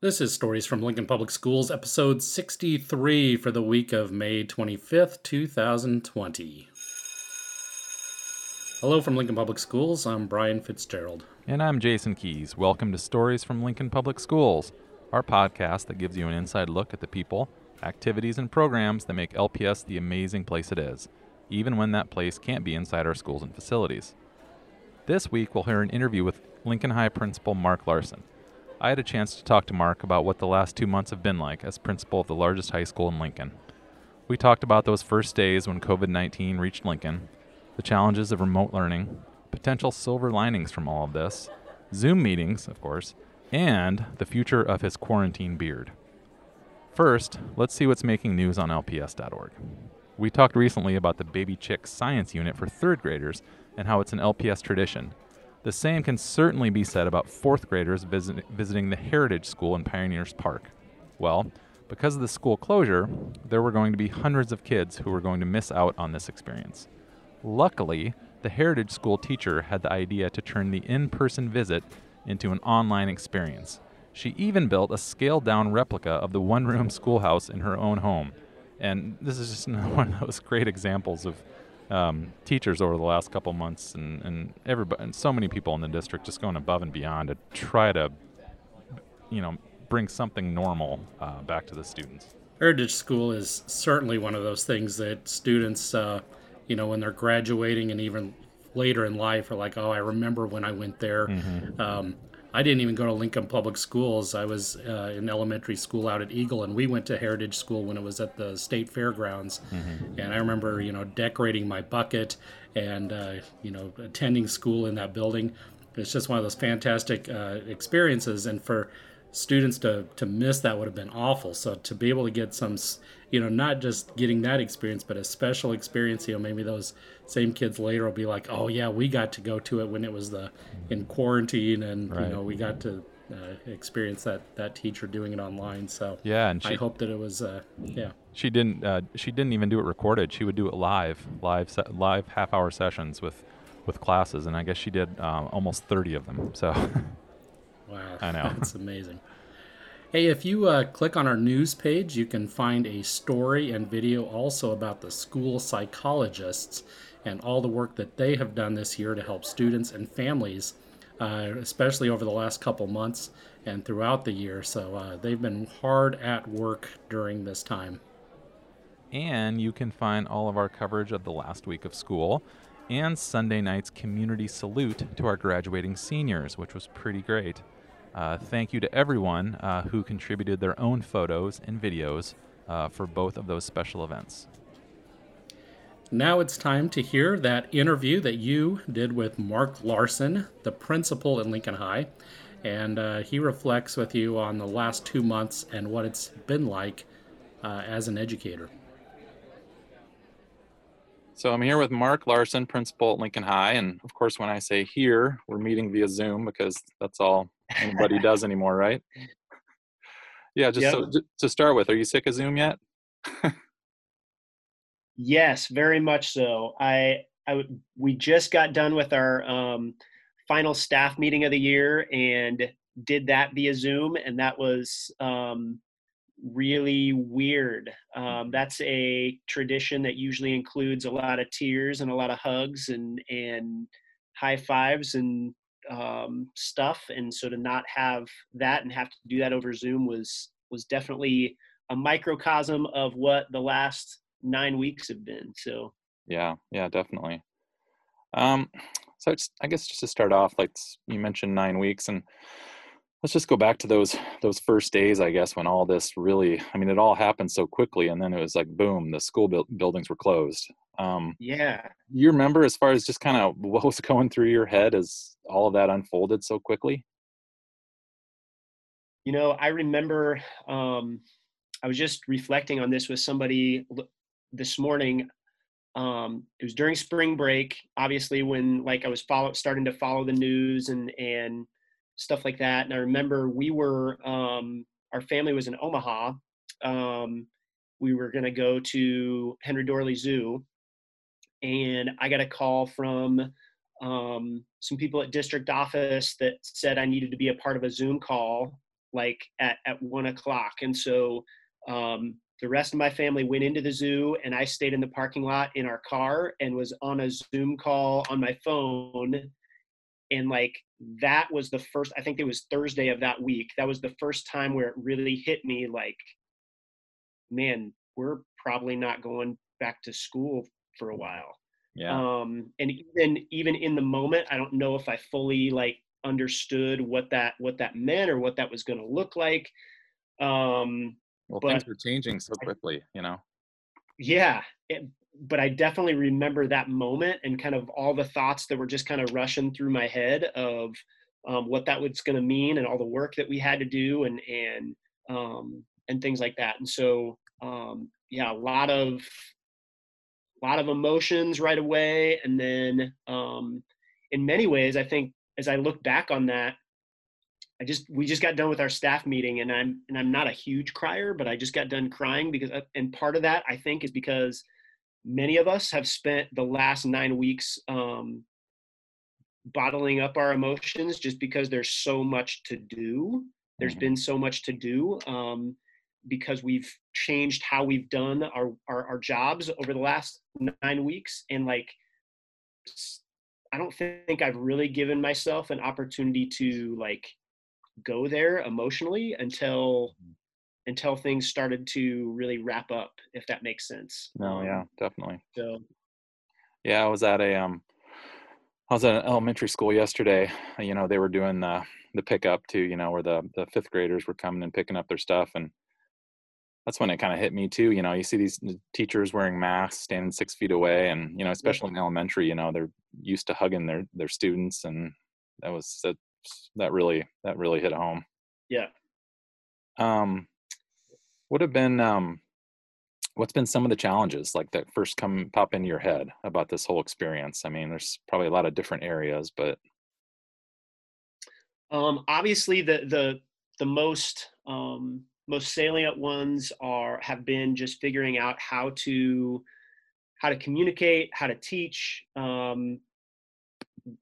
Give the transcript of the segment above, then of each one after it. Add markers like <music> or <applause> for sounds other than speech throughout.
This is Stories from Lincoln Public Schools, episode 63 for the week of May 25th, 2020. Hello from Lincoln Public Schools. I'm Brian Fitzgerald. And I'm Jason Keys. Welcome to Stories from Lincoln Public Schools, our podcast that gives you an inside look at the people, activities, and programs that make LPS the amazing place it is, even when that place can't be inside our schools and facilities. This week, we'll hear an interview with Lincoln High Principal Mark Larson. I had a chance to talk to Mark about what the last two months have been like as principal of the largest high school in Lincoln. We talked about those first days when COVID 19 reached Lincoln, the challenges of remote learning, potential silver linings from all of this, Zoom meetings, of course, and the future of his quarantine beard. First, let's see what's making news on LPS.org. We talked recently about the Baby Chick Science Unit for third graders and how it's an LPS tradition the same can certainly be said about fourth graders visit, visiting the Heritage School in Pioneers Park. Well, because of the school closure, there were going to be hundreds of kids who were going to miss out on this experience. Luckily, the Heritage School teacher had the idea to turn the in person visit into an online experience. She even built a scaled down replica of the one room schoolhouse in her own home. And this is just <laughs> one of those great examples of um, teachers over the last couple months, and and everybody, and so many people in the district just going above and beyond to try to, you know, bring something normal uh, back to the students. Heritage School is certainly one of those things that students, uh, you know, when they're graduating and even later in life are like, oh, I remember when I went there. Mm-hmm. Um, I didn't even go to Lincoln Public Schools. I was uh, in elementary school out at Eagle, and we went to Heritage School when it was at the state fairgrounds. Mm-hmm. And I remember, you know, decorating my bucket and, uh, you know, attending school in that building. It's just one of those fantastic uh, experiences. And for students to to miss that would have been awful. So to be able to get some, you know, not just getting that experience, but a special experience. You know, maybe those same kids later will be like, oh yeah, we got to go to it when it was the in quarantine, and right. you know, we got to. Uh, experience that that teacher doing it online so yeah and she, i hope that it was uh, yeah she didn't uh, she didn't even do it recorded she would do it live live se- live half hour sessions with with classes and i guess she did uh, almost 30 of them so <laughs> Wow. I know. <laughs> That's amazing. Hey, if you uh, click on our news page, you can find a story and video also about the school psychologists and all the work that they have done this year to help students and families, uh, especially over the last couple months and throughout the year. So uh, they've been hard at work during this time. And you can find all of our coverage of the last week of school and Sunday night's community salute to our graduating seniors, which was pretty great. Uh, thank you to everyone uh, who contributed their own photos and videos uh, for both of those special events. Now it's time to hear that interview that you did with Mark Larson, the principal at Lincoln High. And uh, he reflects with you on the last two months and what it's been like uh, as an educator. So I'm here with Mark Larson, principal at Lincoln High. And of course, when I say here, we're meeting via Zoom because that's all anybody does <laughs> anymore, right? Yeah, just yep. so, to start with, are you sick of Zoom yet? <laughs> yes, very much so. I, I we just got done with our um, final staff meeting of the year and did that via Zoom, and that was um, really weird. Um, that's a tradition that usually includes a lot of tears and a lot of hugs and and high fives and um, stuff. And so to not have that and have to do that over Zoom was was definitely a microcosm of what the last nine weeks have been. So yeah, yeah, definitely. Um, so it's, I guess just to start off, like you mentioned, nine weeks, and let's just go back to those those first days i guess when all this really i mean it all happened so quickly and then it was like boom the school bu- buildings were closed um, yeah you remember as far as just kind of <laughs> what was going through your head as all of that unfolded so quickly you know i remember um, i was just reflecting on this with somebody this morning um, it was during spring break obviously when like i was follow, starting to follow the news and and stuff like that. And I remember we were, um, our family was in Omaha. Um, we were going to go to Henry Doorly Zoo, and I got a call from um, some people at district office that said I needed to be a part of a Zoom call like at, at one o'clock. And so um, the rest of my family went into the zoo and I stayed in the parking lot in our car and was on a Zoom call on my phone. And like that was the first, I think it was Thursday of that week. That was the first time where it really hit me like, man, we're probably not going back to school for a while. Yeah. Um, and even even in the moment, I don't know if I fully like understood what that what that meant or what that was going to look like. Um, well, things were changing so quickly, you know. yeah, it, but I definitely remember that moment and kind of all the thoughts that were just kind of rushing through my head of um, what that was going to mean and all the work that we had to do and and um, and things like that. And so um, yeah, a lot of a lot of emotions right away, and then um, in many ways, I think as I look back on that, I just we just got done with our staff meeting, and I'm and I'm not a huge crier, but I just got done crying because uh, and part of that I think is because many of us have spent the last nine weeks um, bottling up our emotions just because there's so much to do. There's Mhm. been so much to do um, because we've changed how we've done our, our our jobs over the last nine weeks, and like i don't think I've really given myself an opportunity to like go there emotionally until until things started to really wrap up, if that makes sense. No, Um, yeah, definitely. So Yeah, I was at a um I was at an elementary school yesterday. You know, they were doing the the pickup to, you know, where the the fifth graders were coming and picking up their stuff and that's when it kind of hit me too. You know, you see these teachers wearing masks, standing six feet away, and you know, especially in elementary, you know, they're used to hugging their their students, and that was that that really that really hit home. yeah. Um, would have been um, what's been some of the challenges like that first come pop into your head about this whole experience? I mean, there's probably a lot of different areas, but Um, obviously, the the the most um, most salient ones are have been just figuring out how to how to communicate, how to teach, um,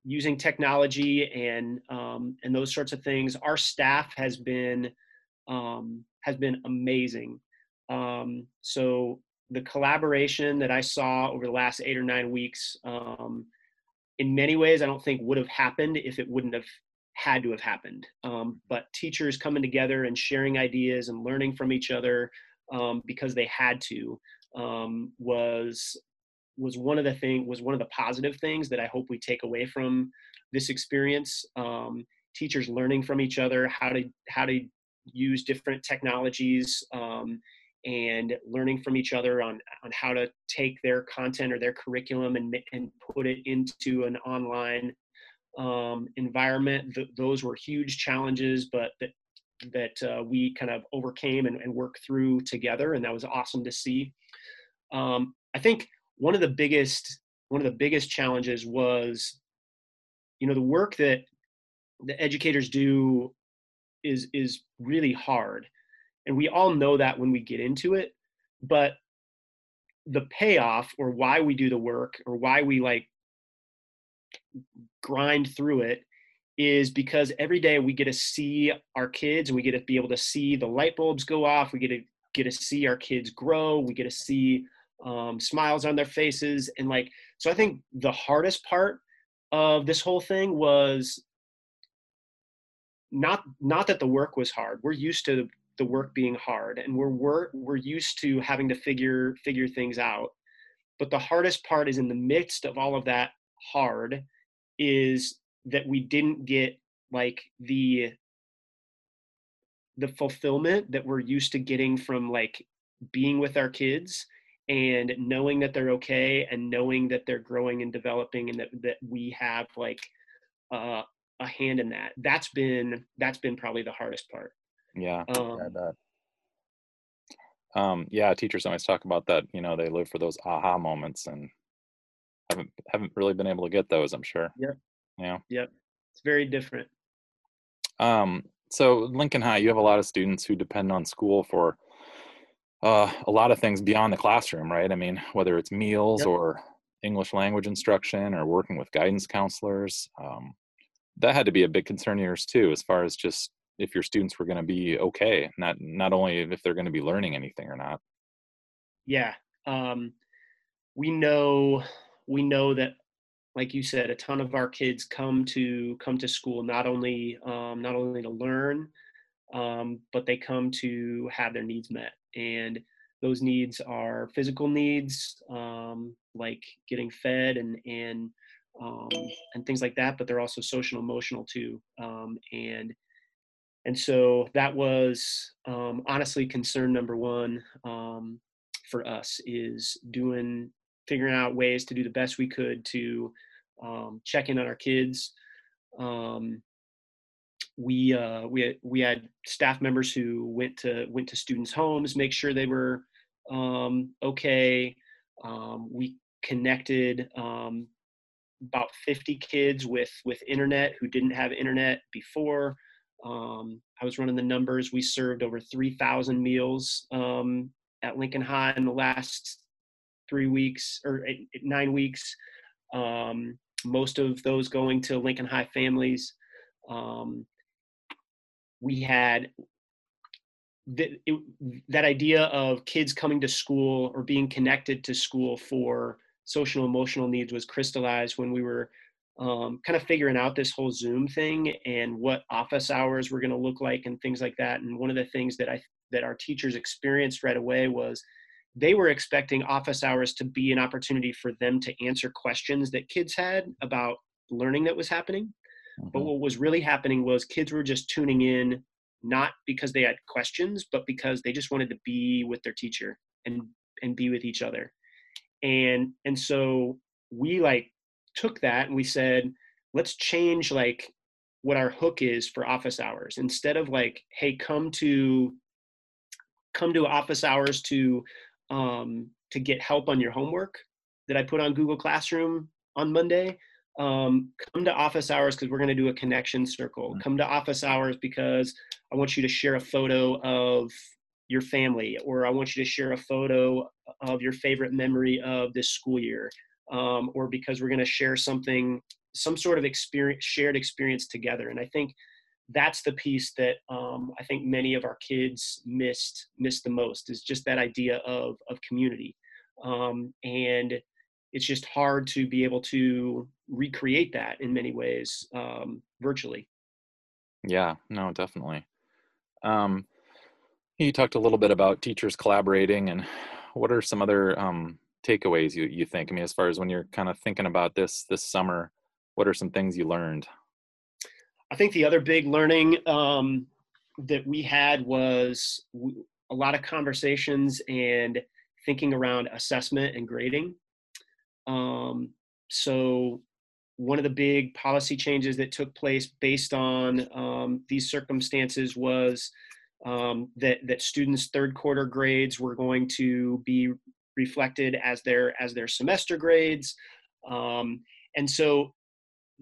using technology, and um, and those sorts of things. Our staff has been um, has been amazing. Um, so the collaboration that I saw over the last eight or nine weeks, um, in many ways, I don't think would have happened if it wouldn't have had to have happened. Um, but teachers coming together and sharing ideas and learning from each other um, because they had to um, was was one of the thing was one of the positive things that I hope we take away from this experience. Um, teachers learning from each other how to how to use different technologies um, and learning from each other on on how to take their content or their curriculum and and put it into an online um, environment. Th- those were huge challenges, but that that uh, we kind of overcame and, and worked through together, and that was awesome to see. Um, I think one of the biggest one of the biggest challenges was, you know, the work that the educators do is is really hard, and we all know that when we get into it, but the payoff or why we do the work or why we like grind through it is because every day we get to see our kids we get to be able to see the light bulbs go off we get to get to see our kids grow we get to see um, smiles on their faces. And like so i think the hardest part of this whole thing was not not that the work was hard. We're used to the work being hard and we're we're, we're used to having to figure figure things out. But the hardest part is in the midst of all of that hard is that we didn't get like the the fulfillment that we're used to getting from like being with our kids and knowing that they're okay and knowing that they're growing and developing and that that we have like uh, a hand in that that's been that's been probably the hardest part yeah, um. Um, yeah, teachers always talk about that. You know, they live for those aha moments, and haven't haven't really been able to get those. I'm sure. Yep. Yeah. yep it's very different Um, so Lincoln High, you have a lot of students who depend on school for uh, a lot of things beyond the classroom, right? I mean, whether it's meals Yep. or English language instruction or working with guidance counselors, um, that had to be a big concern of yours too, as far as just if your students were going to be okay, not not only if they're going to be learning anything or not. Yeah, um, we know we know that, like you said, a ton of our kids come to come to school not only um, not only to learn, um, but they come to have their needs met, and those needs are physical needs um, like getting fed and and um, and things like that, but they're also social emotional too. Um, and and so that was um, honestly concern number one for us is doing figuring out ways to do the best we could to um, check in on our kids. Um, we uh, we we had staff members who went to went to students' homes, make sure they were okay. we connected um, about 50 kids with with internet who didn't have internet before. Um, I was running the numbers. We served over 3,000 meals um, at Lincoln High in the last three weeks or eight, nine weeks. Um, most of those going to Lincoln High families. Um, we had that, it, that idea of kids coming to school or being connected to school for social emotional needs was crystallized when we were um, kind of figuring out this whole Zoom thing and what office hours were going to look like and things like that. And one of the things that I that our teachers experienced right away was they were expecting office hours to be an opportunity for them to answer questions that kids had about learning that was happening. Mm-hmm. But what was really happening was kids were just tuning in not because they had questions, but because they just wanted to be with their teacher and and be with each other and and so we like took that and we said let's change like what our hook is for office hours instead of like hey come to come to office hours to um, to get help on your homework that i put on google classroom on monday um, come to office hours because we're going to do a connection circle mm-hmm. come to office hours because i want you to share a photo of your family, or I want you to share a photo of your favorite memory of this school year, um, or because we're going to share something, some sort of experience, shared experience together. And I think that's the piece that um, I think many of our kids missed missed the most is just that idea of of community, um, and it's just hard to be able to recreate that in many ways um, virtually. Yeah, no, definitely. Um, you talked a little bit about teachers collaborating, and what are some other um, takeaways you you think? I mean, as far as when you're kind of thinking about this this summer, what are some things you learned? I think the other big learning um, that we had was a lot of conversations and thinking around assessment and grading. Um, so one of the big policy changes that took place based on um, these circumstances was um, that that students' third quarter grades were going to be reflected as their as their semester grades, um, and so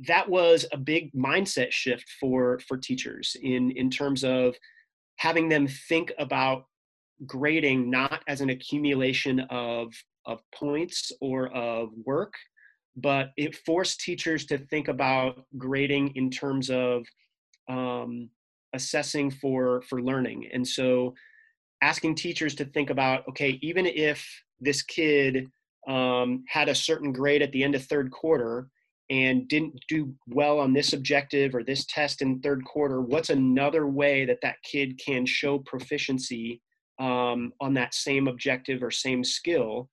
that was a big mindset shift for for teachers in in terms of having them think about grading not as an accumulation of of points or of work but it forced teachers to think about grading in terms of um, assessing for for learning. And so asking teachers to think about okay even if this kid um, had a certain grade at the end of third quarter and didn't do well on this objective or this test in third quarter what's another way that that kid can show proficiency um, on that same objective or same skill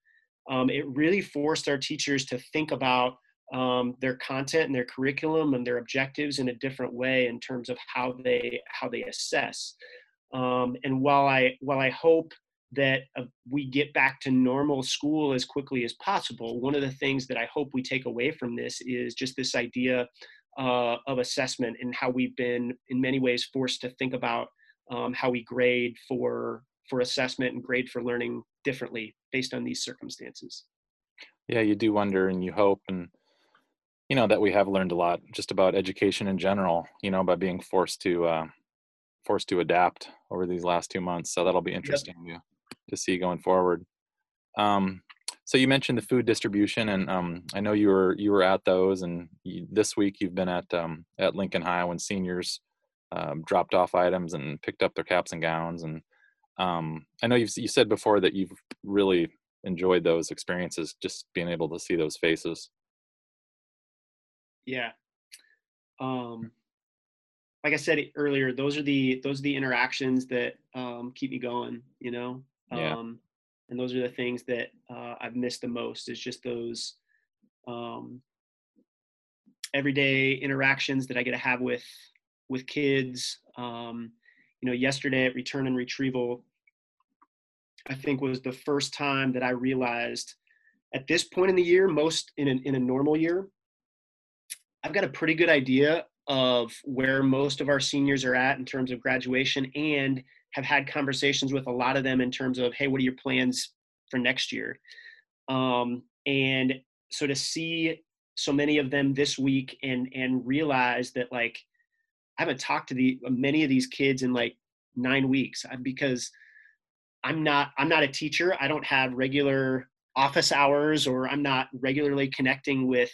um, it really forced our teachers to think about um, their content and their curriculum and their objectives in a different way in terms of how they how they assess. Um, and while I while I hope that uh, we get back to normal school as quickly as possible, one of the things that I hope we take away from this is just this idea uh, of assessment and how we've been in many ways forced to think about um, how we grade for for assessment and grade for learning differently based on these circumstances. Yeah, you do wonder and you hope and you know that we have learned a lot just about education in general you know by being forced to uh, forced to adapt over these last two months so that'll be interesting yep. to, to see going forward um, so you mentioned the food distribution and um, i know you were you were at those and you, this week you've been at um, at lincoln high when seniors um, dropped off items and picked up their caps and gowns. And um, I know you've you said before that you've really enjoyed those experiences, just being able to see those faces. Yeah. Um, like I said earlier, those are the those are the interactions that um, keep me going. You know, yeah. um, and those are the things that uh, I've missed the most. Is just those um, everyday interactions that I get to have with with kids. Um, you know, yesterday at return and retrieval, I think was the first time that I realized at this point in the year, most in a, in a normal year, I've got a pretty good idea of where most of our seniors are at in terms of graduation and have had conversations with a lot of them in terms of, hey, what are your plans for next year? Um, and so to see so many of them this week and and realize that like I haven't talked to the many of these kids in like nine weeks because I'm not I'm not a teacher. I don't have regular office hours or I'm not regularly connecting with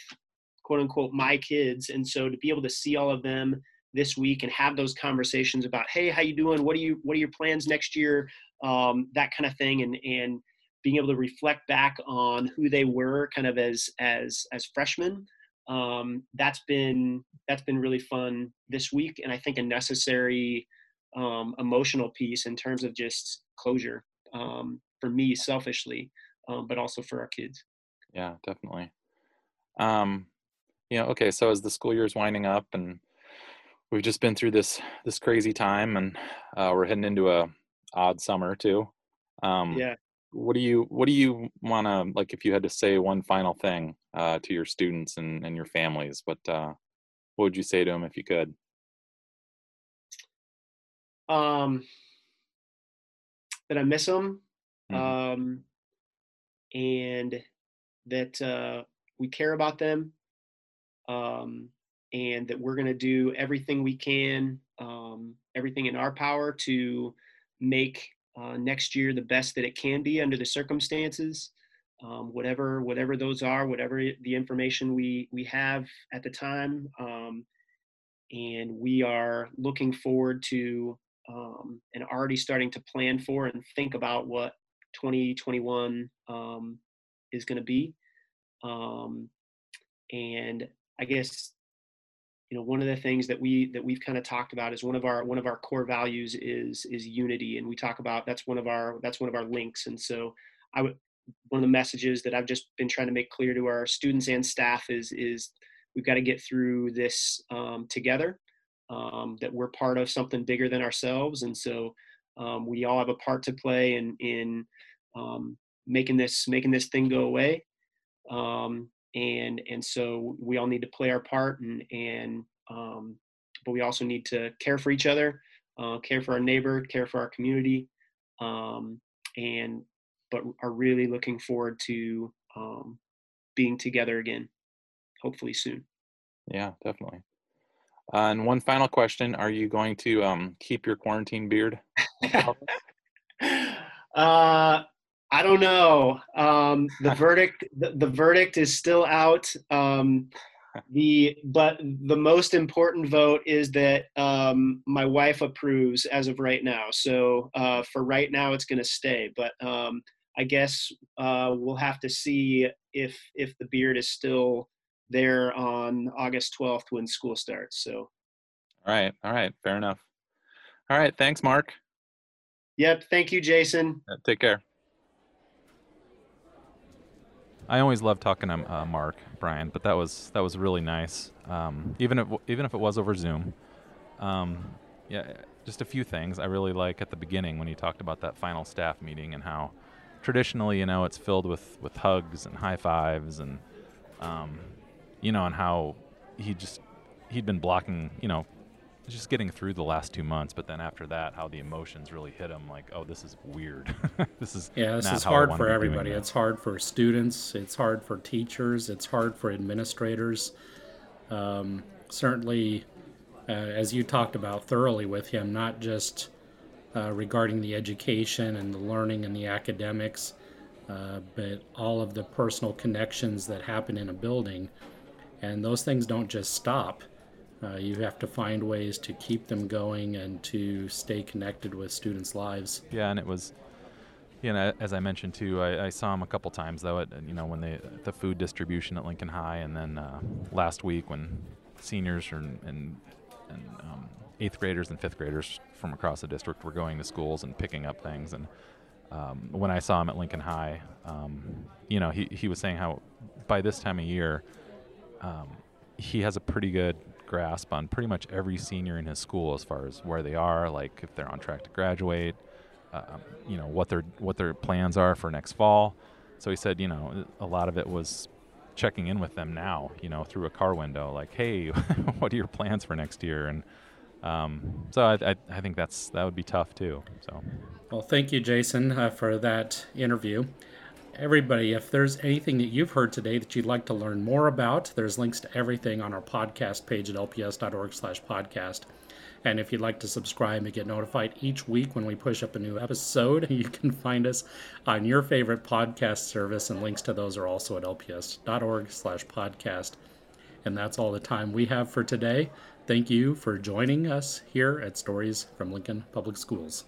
quote unquote my kids and so to be able to see all of them this week and have those conversations about hey how you doing? What are you what are your plans next year? Um, that kind of thing and and being able to reflect back on who they were kind of as as as freshmen. Um, that's been that's been really fun this week and i think a necessary um, emotional piece in terms of just closure um, for me selfishly um, but also for our kids. Yeah definitely. Um, you know okay so as the school year is winding up and we've just been through this this crazy time and uh, we're heading into a odd summer too. Um, yeah. what do you what do you want to like if you had to say one final thing uh, to your students and, and your families what uh, what would you say to them if you could? Um that i miss them mm-hmm. um and that uh we care about them um and that we're going to do everything we can um everything in our power to make uh, next year the best that it can be under the circumstances. Um, whatever whatever those are, whatever the information we we have at the time, um, and we are looking forward to um, and already starting to plan for and think about what 2021 um, is going to be. Um, and I guess you know one of the things that we that we've kind of talked about is one of our one of our core values is is unity and we talk about that's one of our that's one of our links. And so i would one of the messages that i've just been trying to make clear to our students and staff is is we've got to get through this um, together um, that we're part of something bigger than ourselves. And so um, we all have a part to play in in um, making this making this thing go away. Um, and and so we all need to play our part and and um, but we also need to care for each other uh, care for our neighbor care for our community um, and but are really looking forward to um, being together again hopefully soon. Yeah definitely. Uh, and one final question are you going to um, keep your quarantine beard? <laughs> Uh I don't know. Um, the <laughs> verdict the, the, verdict is still out. Um, the but the most important vote is that um, my wife approves as of right now. So uh, for right now, it's going to stay. But um, I guess uh, we'll have to see if if the beard is still there on August 12th when school starts. So. All right. All right. Fair enough. All right. Thanks, Mark. Yep. Thank you, Jason. take care. I always love talking to uh, Mark Brian, but that was that was really nice. Um, even if even if it was over Zoom. Um, yeah, just a few things I really like at the beginning when he talked about that final staff meeting and how traditionally, you know, it's filled with with hugs and high fives and um, you know, and how he just he'd been blocking, you know, just getting through the last two months, but then after that, how the emotions really hit him. Like, oh, this is weird. <laughs> this is yeah, this is hard for everybody. It's hard for students. It's hard for teachers. It's hard for administrators. Um, certainly, uh, as you talked about thoroughly with him, not just uh, regarding the education and the learning and the academics, uh, but all of the personal connections that happen in a building, and those things don't just stop Uh, you have to find ways to keep them going and to stay connected with students' lives. Yeah, and it was, you know, as I mentioned too, I, I saw him a couple times though. At you know when they the food distribution at Lincoln High, and then uh, last week when seniors and and, and um, eighth graders and fifth graders from across the district were going to schools and picking up things. And um, when I saw him at Lincoln High, um, you know, he he was saying how by this time of year. Um, he has a pretty good grasp on pretty much every senior in his school as far as where they are, like if they're on track to graduate, uh, you know what their what their plans are for next fall. So he said, you know, a lot of it was checking in with them now, you know, through a car window, like, hey, <laughs> what are your plans for next year? And um, so I, I, I, think that's that would be tough too. So, well, thank you, Jason, uh, for that interview everybody, if there's anything that you've heard today that you'd like to learn more about, there's links to everything on our podcast page at lps.org slash podcast. And if you'd like to subscribe and get notified each week when we push up a new episode, <laughs> you can find us on your favorite podcast service, and links to those are also at lps.org slash podcast. And that's all the time we have for today. Thank you for joining us here at Stories from Lincoln Public Schools.